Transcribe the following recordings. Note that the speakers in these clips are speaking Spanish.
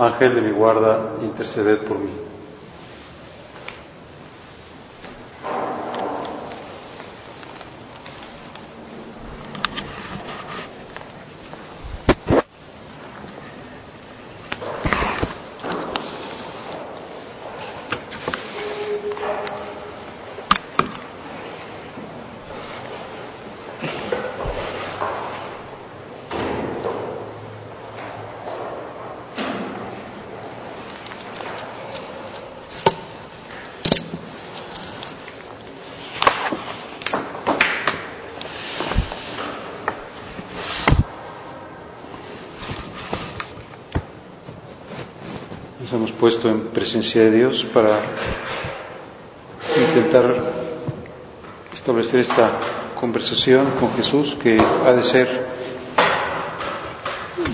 Ángel de mi guarda, interceded por mí. Nos hemos en presencia de Dios para intentar establecer esta conversación con Jesús que ha de ser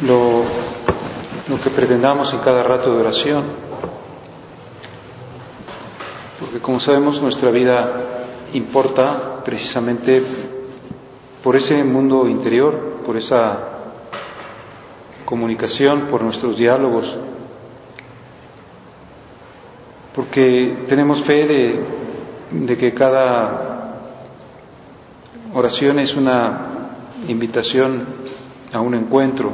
lo, lo que pretendamos en cada rato de oración. Porque como sabemos nuestra vida importa precisamente por ese mundo interior, por esa comunicación, por nuestros diálogos, porque tenemos fe de, que cada oración es una invitación a un encuentro,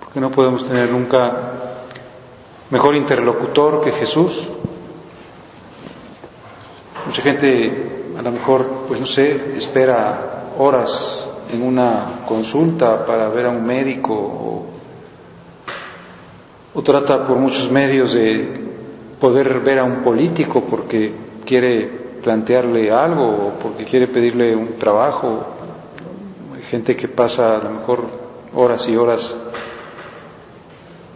porque no podemos tener nunca mejor interlocutor que Jesús. Mucha gente a lo mejor, pues no sé, espera horas en una consulta para ver a un médico o, o trata por muchos medios de poder ver a un político porque quiere plantearle algo o porque quiere pedirle un trabajo. Hay gente que pasa a lo mejor horas y horas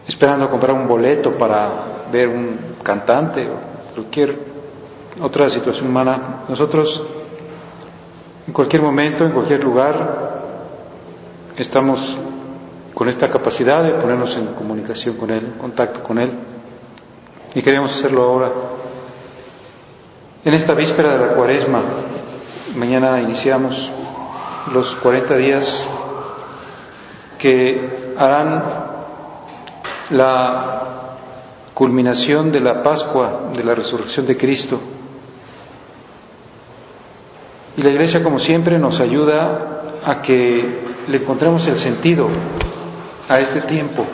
esperando comprar un boleto para ver un cantante o cualquier otra situación humana. Nosotros en cualquier momento, en cualquier lugar, estamos con esta capacidad de ponernos en comunicación con Él, en contacto con Él. Y queremos hacerlo ahora. En esta víspera de la cuaresma, mañana iniciamos los 40 días que harán la culminación de la Pascua, de la resurrección de Cristo. Y la Iglesia, como siempre, nos ayuda a que le encontremos el sentido a este tiempo.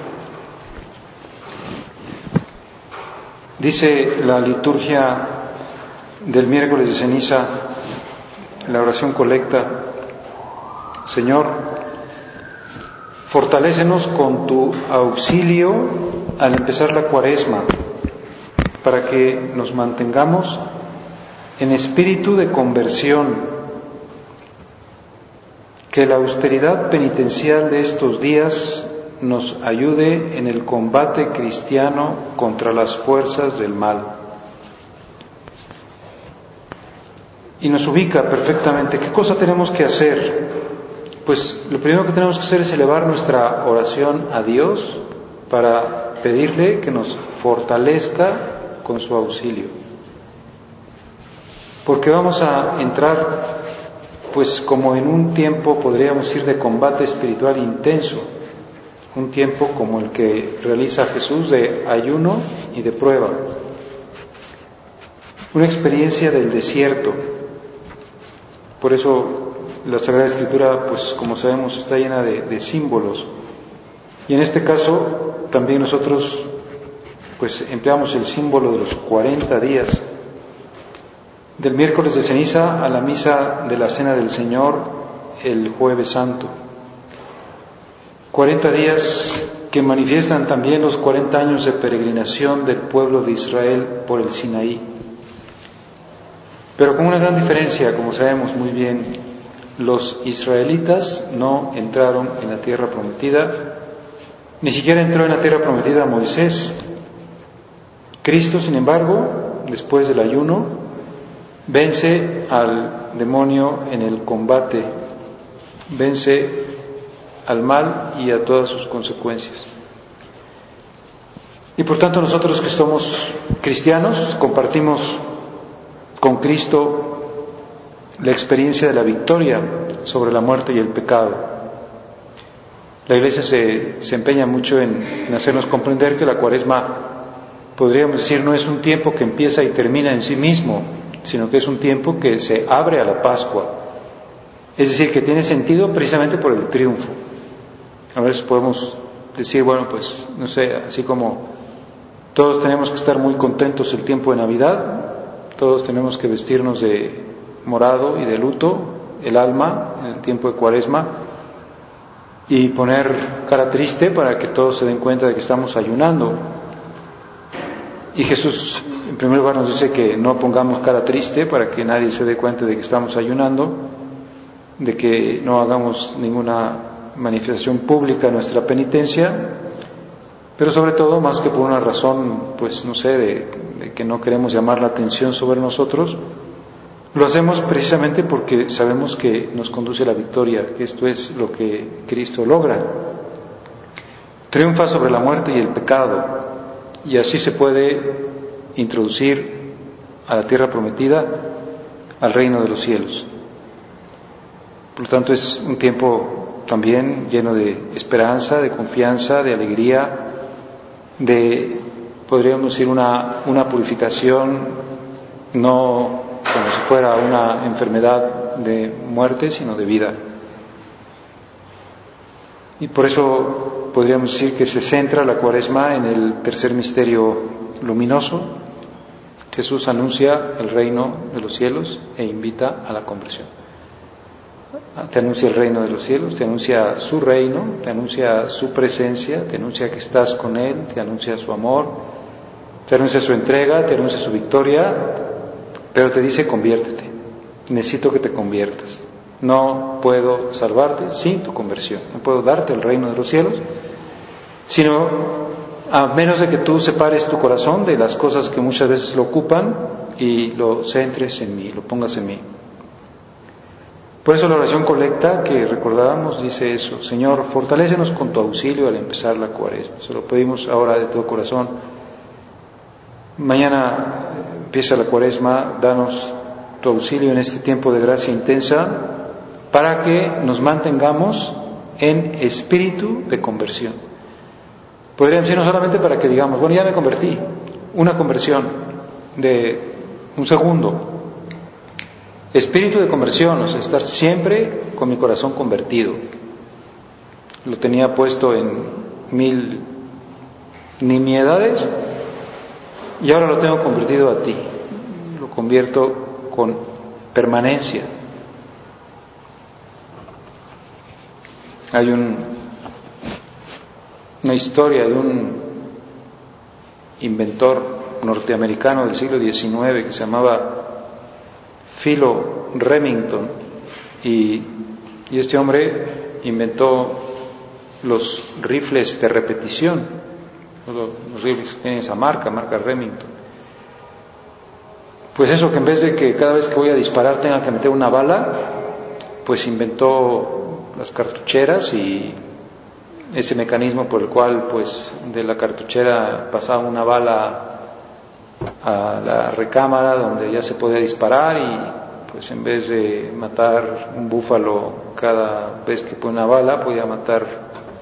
Dice la liturgia del miércoles de ceniza, la oración colecta, Señor, fortalécenos con tu auxilio al empezar la cuaresma, para que nos mantengamos en espíritu de conversión, que la austeridad penitencial de estos días nos ayude en el combate cristiano contra las fuerzas del mal. Y nos ubica perfectamente qué cosa tenemos que hacer. Pues lo primero que tenemos que hacer es elevar nuestra oración a Dios para pedirle que nos fortalezca con su auxilio. Porque vamos a entrar pues como en un tiempo podríamos ir de combate espiritual intenso un tiempo como el que realiza Jesús de ayuno y de prueba, una experiencia del desierto. Por eso la Sagrada Escritura, pues como sabemos, está llena de, de símbolos. Y en este caso también nosotros pues empleamos el símbolo de los 40 días, del miércoles de ceniza a la misa de la Cena del Señor el jueves santo. 40 días que manifiestan también los 40 años de peregrinación del pueblo de Israel por el Sinaí. Pero con una gran diferencia, como sabemos muy bien, los israelitas no entraron en la tierra prometida Ni siquiera entró en la tierra prometida Moisés. Cristo, sin embargo, después del ayuno, vence al demonio en el combate, vence al mal y a todas sus consecuencias. Y por tanto nosotros que somos cristianos compartimos con Cristo la experiencia de la victoria sobre la muerte y el pecado. La Iglesia se, empeña mucho en, hacernos comprender que la cuaresma, podríamos decir, no es un tiempo que empieza y termina en sí mismo, sino que es un tiempo que se abre a la Pascua. Es decir, que tiene sentido precisamente por el triunfo. A veces podemos decir, bueno, pues, no sé, así como todos tenemos que estar muy contentos el tiempo de Navidad, todos tenemos que vestirnos de morado y de luto, el alma, en el tiempo de Cuaresma, y poner cara triste para que todos se den cuenta de que estamos ayunando. Y Jesús, en primer lugar, nos dice que no pongamos cara triste para que nadie se dé cuenta de que estamos ayunando, de que no hagamos ninguna manifestación pública de nuestra penitencia, pero sobre todo, más que por una razón, pues no sé, de, que no queremos llamar la atención sobre nosotros, lo hacemos precisamente porque sabemos que nos conduce a la victoria, que esto es lo que Cristo logra. Triunfa sobre la muerte y el pecado, y así se puede introducir a la tierra prometida, al reino de los cielos. Por lo tanto, es un tiempo también lleno de esperanza, de confianza, de alegría, de, podríamos decir, una, una purificación no como si fuera una enfermedad de muerte, sino de vida. Y por eso podríamos decir que se centra la cuaresma en el tercer misterio luminoso. Jesús anuncia el reino de los cielos e invita a la conversión te anuncia el reino de los cielos, te anuncia su reino, te anuncia su presencia, te anuncia que estás con Él, te anuncia su amor, te anuncia su entrega, te anuncia su victoria, pero te dice conviértete, necesito que te conviertas. No puedo salvarte sin tu conversión, no puedo darte el reino de los cielos, sino a menos de que tú separes tu corazón de las cosas que muchas veces lo ocupan y lo centres en mí, lo pongas en mí. Por eso la oración colecta que recordábamos dice eso, Señor, fortalécenos con tu auxilio al empezar la cuaresma. Se lo pedimos ahora de todo corazón. Mañana empieza la cuaresma, danos tu auxilio en este tiempo de gracia intensa para que nos mantengamos en espíritu de conversión. Podríamos decir no solamente para que digamos, bueno, ya me convertí, una conversión de un segundo, Espíritu de conversión, o sea, estar siempre con mi corazón convertido. Lo tenía puesto en mil nimiedades y ahora lo tengo convertido a ti. Lo convierto con permanencia. Hay un, una historia de un inventor norteamericano del siglo XIX que se llamaba Philo Remington y, este hombre inventó los rifles de repetición, los, rifles que tienen esa marca, marca Remington. Pues eso, que en vez de que cada vez que voy a disparar tenga que meter una bala, pues inventó las cartucheras y ese mecanismo por el cual pues de la cartuchera pasaba una bala a la recámara donde ya se podía disparar y pues en vez de matar un búfalo cada vez que pone una bala, podía matar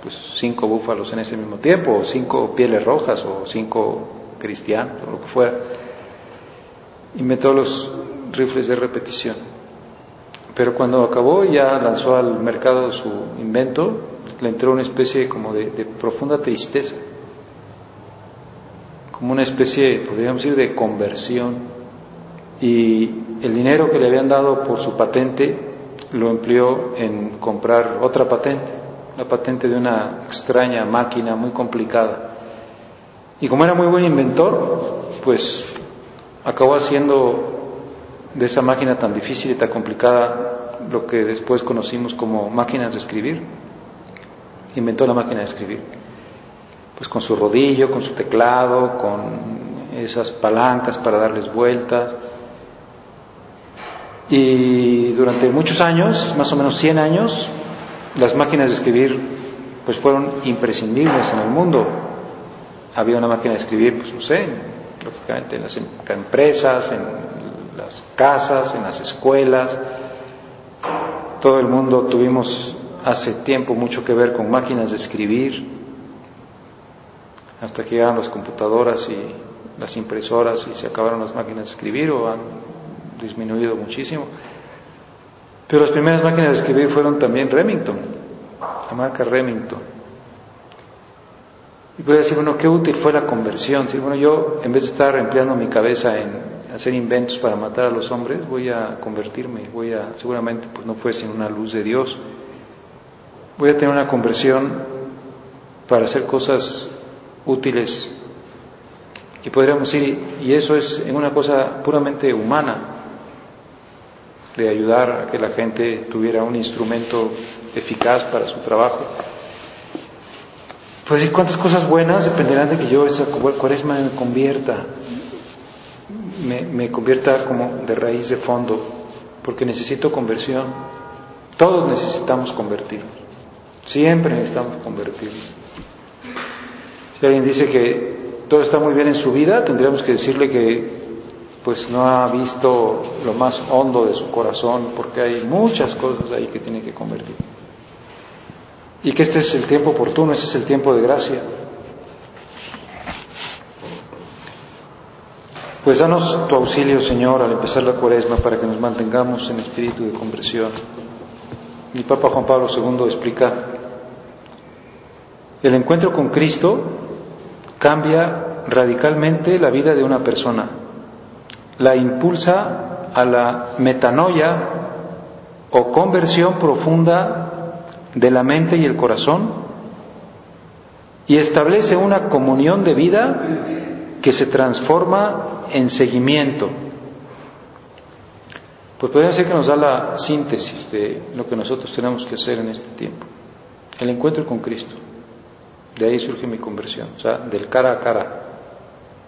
pues cinco búfalos en ese mismo tiempo, o cinco pieles rojas, o cinco cristianos, o lo que fuera. Inventó los rifles de repetición. Pero cuando acabó ya lanzó al mercado su invento, le entró una especie como de profunda tristeza como una especie, podríamos decir, de conversión. Y el dinero que le habían dado por su patente lo empleó en comprar otra patente, la patente de una extraña máquina muy complicada. Y como era muy buen inventor, pues acabó haciendo de esa máquina tan difícil y tan complicada lo que después conocimos como máquinas de escribir. Inventó la máquina de escribir. Pues con su rodillo, con su teclado, con esas palancas para darles vueltas. Y durante muchos años, más o menos 100 años, las máquinas de escribir pues fueron imprescindibles en el mundo. Había una máquina de escribir, pues no sé, lógicamente en las em-, empresas, en las casas, en las escuelas. Todo el mundo tuvimos hace tiempo mucho que ver con máquinas de escribir, hasta que llegaron las computadoras y las impresoras y se acabaron las máquinas de escribir o han disminuido muchísimo. Pero las primeras máquinas de escribir fueron también Remington, la marca Remington. Y voy a decir, bueno, qué útil fue la conversión. bueno, yo en vez de estar empleando mi cabeza en hacer inventos para matar a los hombres, voy a convertirme, voy a, seguramente pues no fue sin una luz de Dios, voy a tener una conversión para hacer cosas útiles y podríamos decir, y eso es en una cosa puramente humana, de ayudar a que la gente tuviera un instrumento eficaz para su trabajo. Pues decir cuántas cosas buenas dependerán de que yo esa cuaresma me convierta, me, me convierta como de raíz de fondo, porque necesito conversión. Todos necesitamos convertir, siempre necesitamos convertir. Si alguien dice que todo está muy bien en su vida, tendríamos que decirle que pues no ha visto lo más hondo de su corazón, porque hay muchas cosas ahí que tiene que convertir. Y que este es el tiempo oportuno, ese es el tiempo de gracia. Pues danos tu auxilio, Señor, al empezar la cuaresma para que nos mantengamos en espíritu de conversión. Mi Papa Juan Pablo II explica, el encuentro con Cristo cambia radicalmente la vida de una persona, la impulsa a la metanoia o conversión profunda de la mente y el corazón y establece una comunión de vida que se transforma en seguimiento. Pues podría ser que nos da la síntesis de lo que nosotros tenemos que hacer en este tiempo. El encuentro con Cristo. De ahí surge mi conversión, o sea, del cara a cara,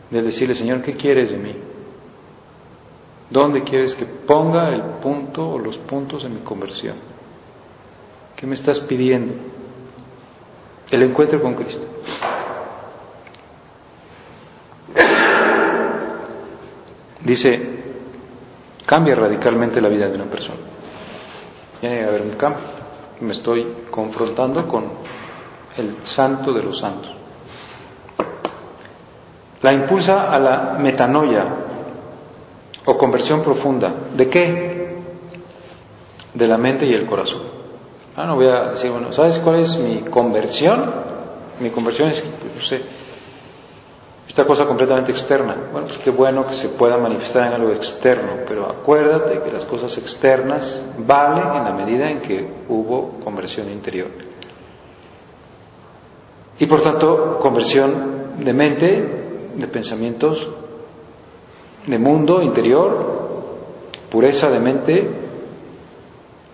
del decirle, Señor, ¿qué quieres de mí? ¿Dónde quieres que ponga el punto o los puntos de mi conversión? ¿Qué me estás pidiendo? El encuentro con Cristo. Dice, cambia radicalmente la vida de una persona. Tiene que haber un cambio. Me estoy confrontando con el santo de los santos. La impulsa a la metanoia o conversión profunda. ¿De qué? De la mente y el corazón. Ah, no voy a decir, bueno, ¿sabes cuál es mi conversión? Mi conversión es, no sé, esta cosa completamente externa. Bueno, pues qué bueno que se pueda manifestar en algo externo, pero acuérdate que las cosas externas valen en la medida en que hubo conversión interior. Y por tanto, conversión de mente, de pensamientos, de mundo interior, pureza de mente,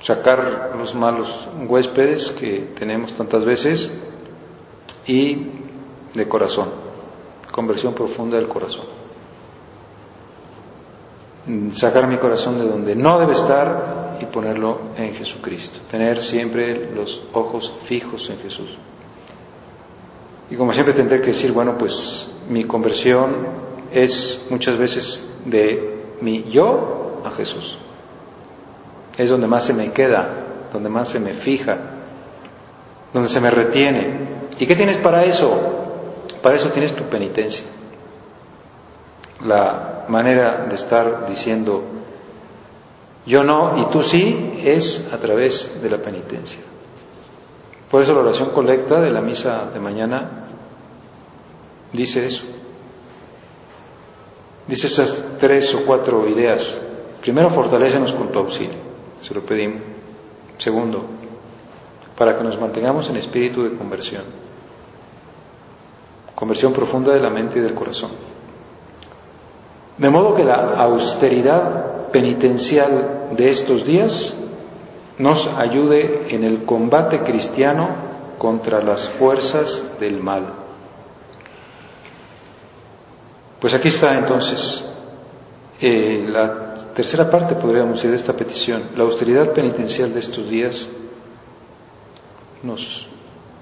sacar los malos huéspedes que tenemos tantas veces y de corazón, conversión profunda del corazón. Sacar mi corazón de donde no debe estar y ponerlo en Jesucristo. Tener siempre los ojos fijos en Jesús. Y como siempre tendré que decir, bueno, pues mi conversión es muchas veces de mi yo a Jesús. Es donde más se me queda, donde más se me fija, donde se me retiene. ¿Y qué tienes para eso? Para eso tienes tu penitencia. La manera de estar diciendo yo no y tú sí es a través de la penitencia. Por eso la oración colecta de la misa de mañana dice eso. Dice esas tres o cuatro ideas. Primero, fortalécenos con tu auxilio, se lo pedimos. Segundo, para que nos mantengamos en espíritu de conversión. Conversión profunda de la mente y del corazón. De modo que la austeridad penitencial de estos días nos ayude en el combate cristiano contra las fuerzas del mal. Pues aquí está entonces eh, la tercera parte, podríamos decir, de esta petición. La austeridad penitencial de estos días nos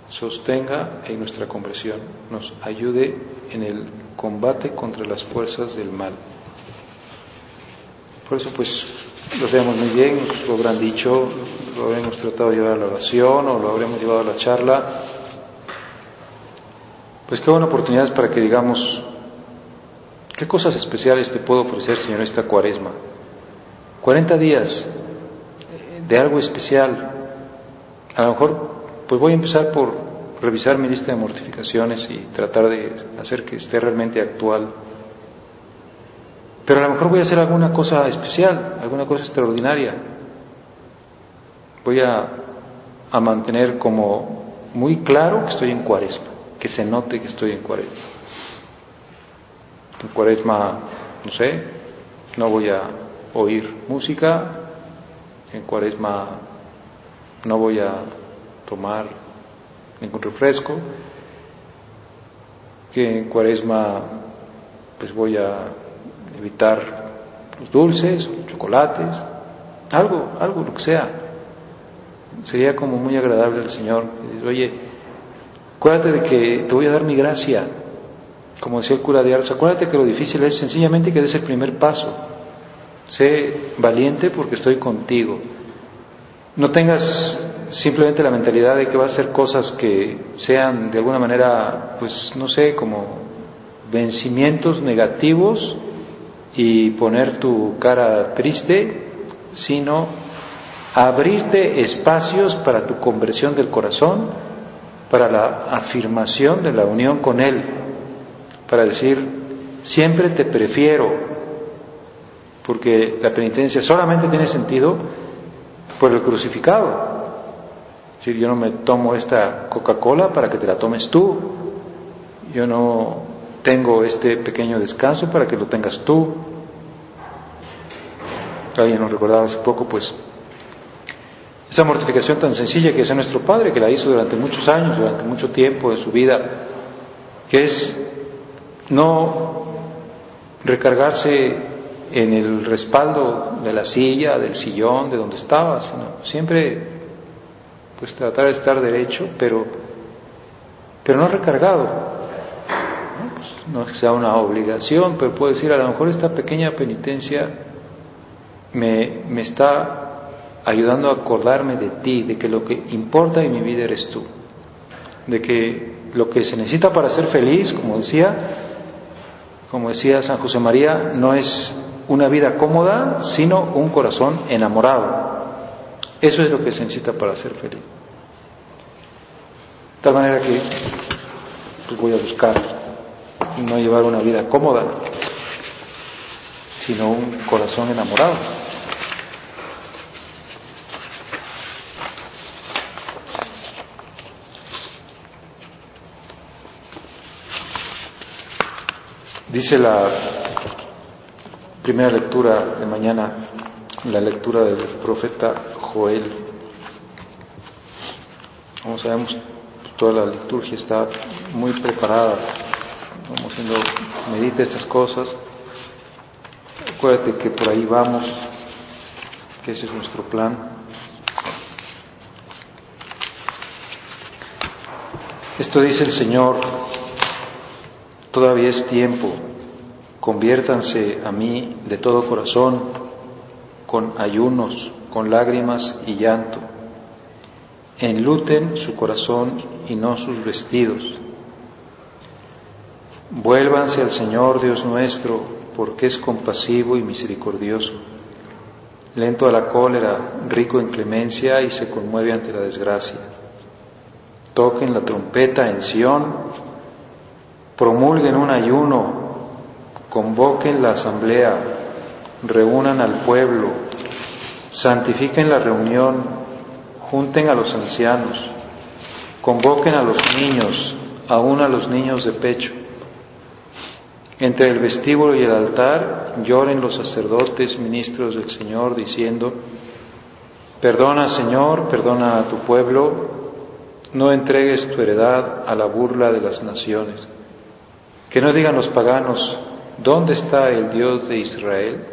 sostenga en nuestra conversión, nos ayude en el combate contra las fuerzas del mal. Por eso, pues, lo sabemos muy bien, lo habrán dicho, lo habremos tratado de llevar a la oración o lo habremos llevado a la charla. Pues qué buena oportunidad para que digamos, ¿qué cosas especiales te puedo ofrecer, Señor, esta cuaresma? 40 días de algo especial. A lo mejor, pues voy a empezar por revisar mi lista de mortificaciones y tratar de hacer que esté realmente actual. Pero a lo mejor voy a hacer alguna cosa especial, alguna cosa extraordinaria. Voy a, a mantener como muy claro que estoy en cuaresma, que se note que estoy en cuaresma. En cuaresma, no sé, no voy a oír música, en cuaresma no voy a tomar ningún refresco, que en cuaresma pues voy a evitar los dulces, chocolates, algo, algo, lo que sea. Sería como muy agradable al Señor. Oye, acuérdate de que te voy a dar mi gracia. Como decía el cura de Ars, acuérdate que lo difícil es sencillamente que des el primer paso. Sé valiente porque estoy contigo. No tengas simplemente la mentalidad de que vas a hacer cosas que sean de alguna manera, pues no sé, como vencimientos negativos y poner tu cara triste, sino abrirte espacios para tu conversión del corazón, para la afirmación de la unión con Él, para decir, siempre te prefiero, porque la penitencia solamente tiene sentido por el crucificado. Es decir, yo no me tomo esta Coca-Cola para que te la tomes tú, yo no tengo este pequeño descanso para que lo tengas tú. Alguien nos recordaba hace poco, pues, esa mortificación tan sencilla que es nuestro Padre, que la hizo durante muchos años, durante mucho tiempo de su vida, que es no recargarse en el respaldo de la silla, del sillón, de donde estaba, sino siempre pues tratar de estar derecho, pero, pero no recargado, no es que sea una obligación, pero puedo decir, a lo mejor esta pequeña penitencia me, me está ayudando a acordarme de ti, de que lo que importa en mi vida eres tú, de que lo que se necesita para ser feliz, como decía, como decía San José María, no es una vida cómoda, sino un corazón enamorado. Eso es lo que se necesita para ser feliz. De tal manera que pues voy a buscar no llevar una vida cómoda, sino un corazón enamorado. Dice la primera lectura de mañana, la lectura del profeta Joel. Como sabemos, toda la liturgia está muy preparada Vamos haciendo, medita estas cosas. Acuérdate que por ahí vamos, que ese es nuestro plan. Esto dice el Señor, todavía es tiempo, conviértanse a mí de todo corazón, con ayunos, con lágrimas y llanto. Enluten su corazón y no sus vestidos Vuélvanse al Señor Dios nuestro, porque es compasivo y misericordioso, lento a la cólera, rico en clemencia y se conmueve ante la desgracia. Toquen la trompeta en Sión, promulguen un ayuno, convoquen la asamblea, reúnan al pueblo, santifiquen la reunión, junten a los ancianos, convoquen a los niños, aún a los niños de pecho entre el vestíbulo y el altar lloren los sacerdotes, ministros del Señor, diciendo, Perdona, Señor, perdona a tu pueblo, no entregues tu heredad a la burla de las naciones. Que no digan los paganos, ¿dónde está el Dios de Israel?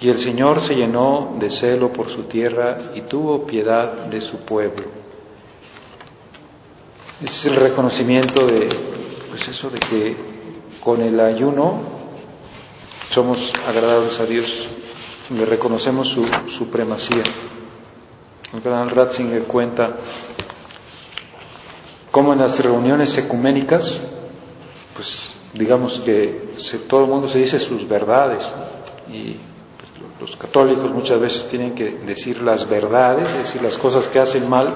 Y el Señor se llenó de celo por su tierra y tuvo piedad de su pueblo. Ese es el reconocimiento de, pues eso, de que con el ayuno somos agradables a Dios, le reconocemos su supremacía. El canal Ratzinger cuenta cómo en las reuniones ecuménicas, pues digamos que todo el mundo se dice sus verdades y los católicos muchas veces tienen que decir las verdades, es decir, las cosas que hacen mal.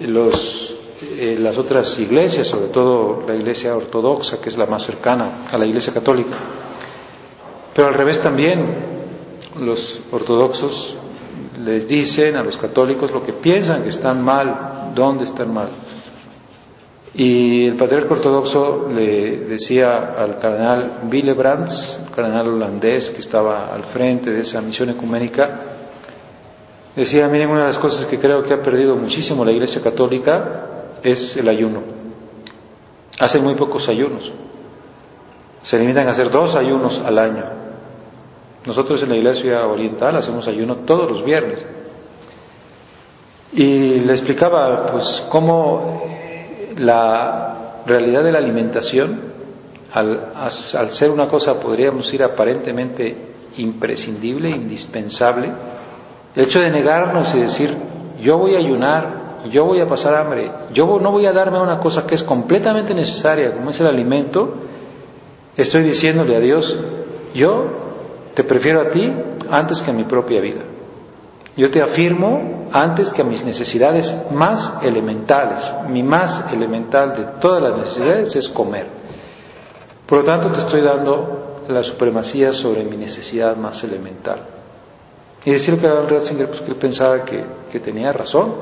Los, eh, las otras iglesias, sobre todo la iglesia ortodoxa, que es la más cercana a la iglesia católica. Pero al revés también, los ortodoxos les dicen a los católicos lo que piensan que están mal, dónde están mal. Y el patriarca ortodoxo le decía al cardenal Willebrands, cardenal holandés que estaba al frente de esa misión ecuménica, decía, miren, una de las cosas que creo que ha perdido muchísimo la Iglesia Católica es el ayuno. Hacen muy pocos ayunos. Se limitan a hacer dos ayunos al año. Nosotros en la Iglesia Oriental hacemos ayuno todos los viernes. Y le explicaba, pues, cómo la realidad de la alimentación, al, ser una cosa, podríamos decir, aparentemente imprescindible, indispensable, el hecho de negarnos y decir, yo voy a ayunar, yo voy a pasar hambre, yo no voy a darme una cosa que es completamente necesaria, como es el alimento, estoy diciéndole a Dios, yo te prefiero a ti antes que a mi propia vida. Yo te afirmo antes que a mis necesidades más elementales. Mi más elemental de todas las necesidades es comer. Por lo tanto, te estoy dando la supremacía sobre mi necesidad más elemental. Y decir que Ratzinger, pues que él pensaba que tenía razón.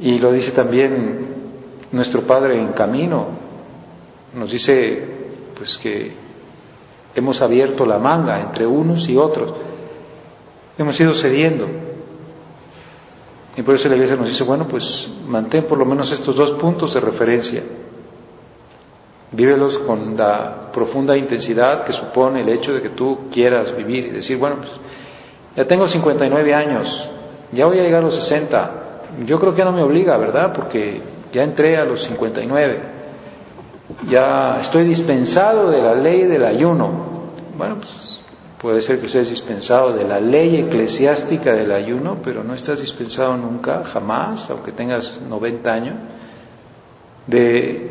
Y lo dice también nuestro Padre en camino. Nos dice, pues que hemos abierto la manga entre unos y otros hemos ido cediendo. Y por eso la iglesia nos dice, bueno, pues mantén por lo menos estos dos puntos de referencia. Vívelos con la profunda intensidad que supone el hecho de que tú quieras vivir y decir, bueno, pues ya tengo 59 años, ya voy a llegar a los 60. Yo creo que no me obliga, ¿verdad? Porque ya entré a los 59. Ya estoy dispensado de la ley del ayuno. Bueno, pues Puede ser que estés dispensado de la ley eclesiástica del ayuno, pero no estás dispensado nunca, jamás, aunque tengas 90 años, de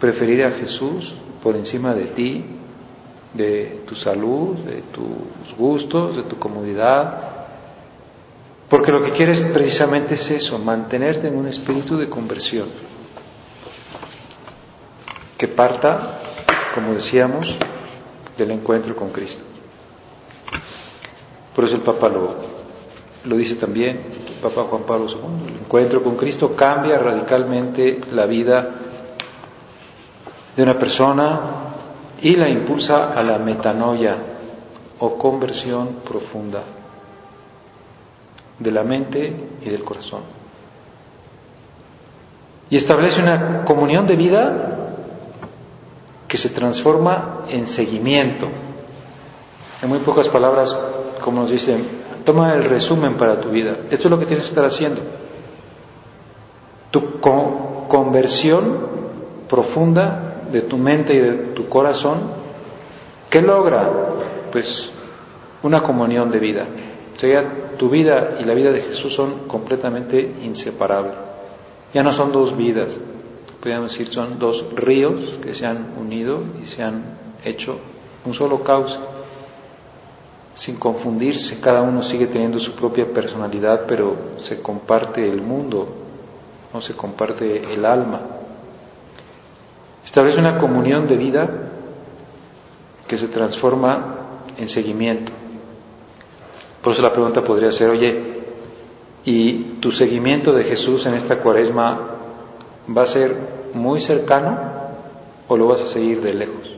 preferir a Jesús por encima de ti, de tu salud, de tus gustos, de tu comodidad. Porque lo que quieres precisamente es eso, mantenerte en un espíritu de conversión, que parta, como decíamos, del encuentro con Cristo. Por eso el Papa lo, lo dice también, el Papa Juan Pablo II, el encuentro con Cristo cambia radicalmente la vida de una persona y la impulsa a la metanoia o conversión profunda de la mente y del corazón. Y establece una comunión de vida que se transforma en seguimiento. En muy pocas palabras, como nos dicen, toma el resumen para tu vida. Esto es lo que tienes que estar haciendo. Tu conversión profunda de tu mente y de tu corazón, ¿qué logra? Pues una comunión de vida. O sea, tu vida y la vida de Jesús son completamente inseparables. Ya no son dos vidas, podríamos decir, son dos ríos que se han unido y se han hecho un solo cauce sin confundirse, cada uno sigue teniendo su propia personalidad, pero se comparte el mundo, no se comparte el alma. Establece una comunión de vida que se transforma en seguimiento. Por eso la pregunta podría ser, oye, ¿y tu seguimiento de Jesús en esta cuaresma va a ser muy cercano o lo vas a seguir de lejos?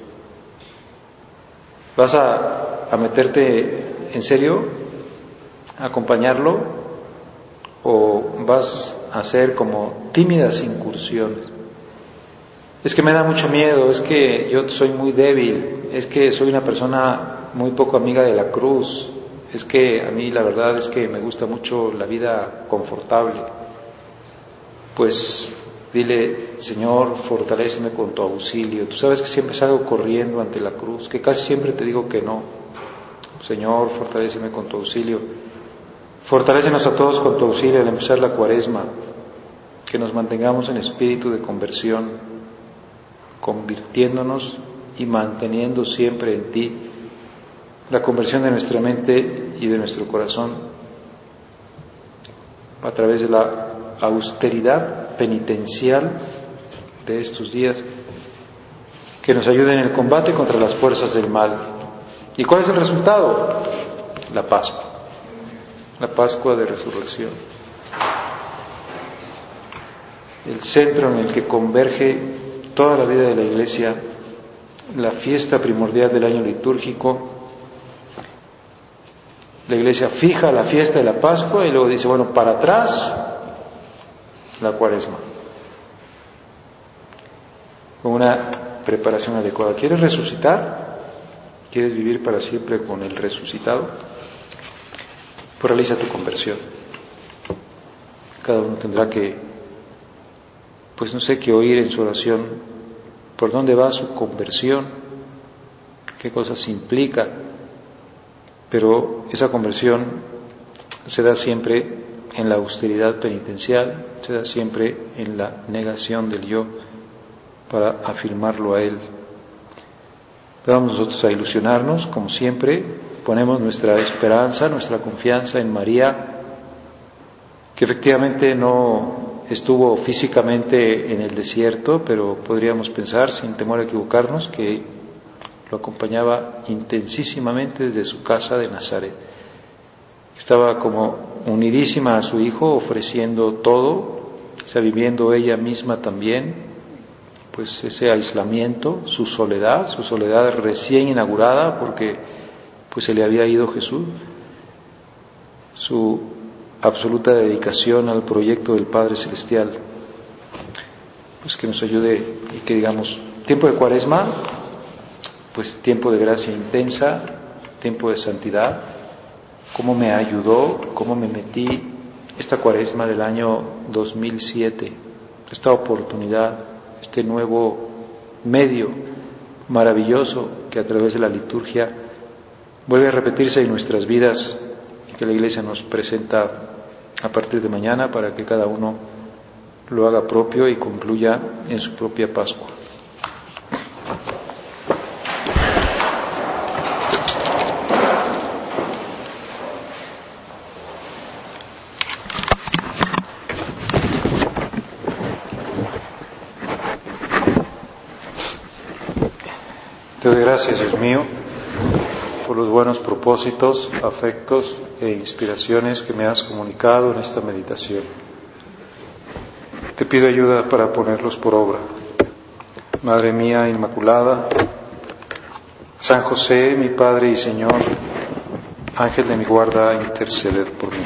¿Vas a a meterte en serio, acompañarlo, o vas a hacer como tímidas incursiones. es que me da mucho miedo, es que yo soy muy débil, es que soy una persona muy poco amiga de la cruz, es que a mí la verdad es que me gusta mucho la vida confortable. Pues dile, Señor, fortaléceme con tu auxilio. Tú sabes que siempre salgo corriendo ante la cruz, que casi siempre te digo que no. Señor, fortaléceme con tu auxilio. Fortalécenos a todos con tu auxilio al empezar la cuaresma, que nos mantengamos en espíritu de conversión, convirtiéndonos y manteniendo siempre en ti la conversión de nuestra mente y de nuestro corazón a través de la austeridad penitencial de estos días que nos ayude en el combate contra las fuerzas del mal. ¿Y cuál es el resultado? La Pascua, la Pascua de Resurrección. El centro en el que converge toda la vida de la Iglesia, la fiesta primordial del año litúrgico, la iglesia fija la fiesta de la Pascua y luego dice, bueno, para atrás, la cuaresma. Con una preparación adecuada. ¿Quieres resucitar? ¿Quieres vivir para siempre con el resucitado? Pues realiza tu conversión. Cada uno tendrá que, pues no sé, qué oír en su oración por dónde va su conversión, qué cosas implica pero esa conversión se da siempre en la austeridad penitencial, se da siempre en la negación del yo para afirmarlo a Él. Vamos nosotros a ilusionarnos, como siempre, ponemos nuestra esperanza, nuestra confianza en María, que efectivamente no estuvo físicamente en el desierto, pero podríamos pensar, sin temor a equivocarnos, que lo acompañaba intensísimamente desde su casa de Nazaret. Estaba como unidísima a su hijo, ofreciendo todo, o viviendo ella misma también, pues ese aislamiento, su soledad, su soledad recién inaugurada, porque pues se le había ido Jesús, su absoluta dedicación al proyecto del Padre Celestial, pues que nos ayude y que digamos, tiempo de cuaresma, pues tiempo de gracia intensa, tiempo de santidad, cómo me ayudó, cómo me metí esta cuaresma del año 2007, esta oportunidad, este nuevo medio maravilloso que a través de la liturgia vuelve a repetirse en nuestras vidas y que la Iglesia nos presenta a partir de mañana para que cada uno lo haga propio y concluya en su propia Pascua. Gracias, Dios mío, por los buenos propósitos, afectos e inspiraciones que me has comunicado en esta meditación. Te pido ayuda para ponerlos por obra. Madre mía Inmaculada, San José, mi Padre y Señor, Ángel de mi guarda, interceded por mí.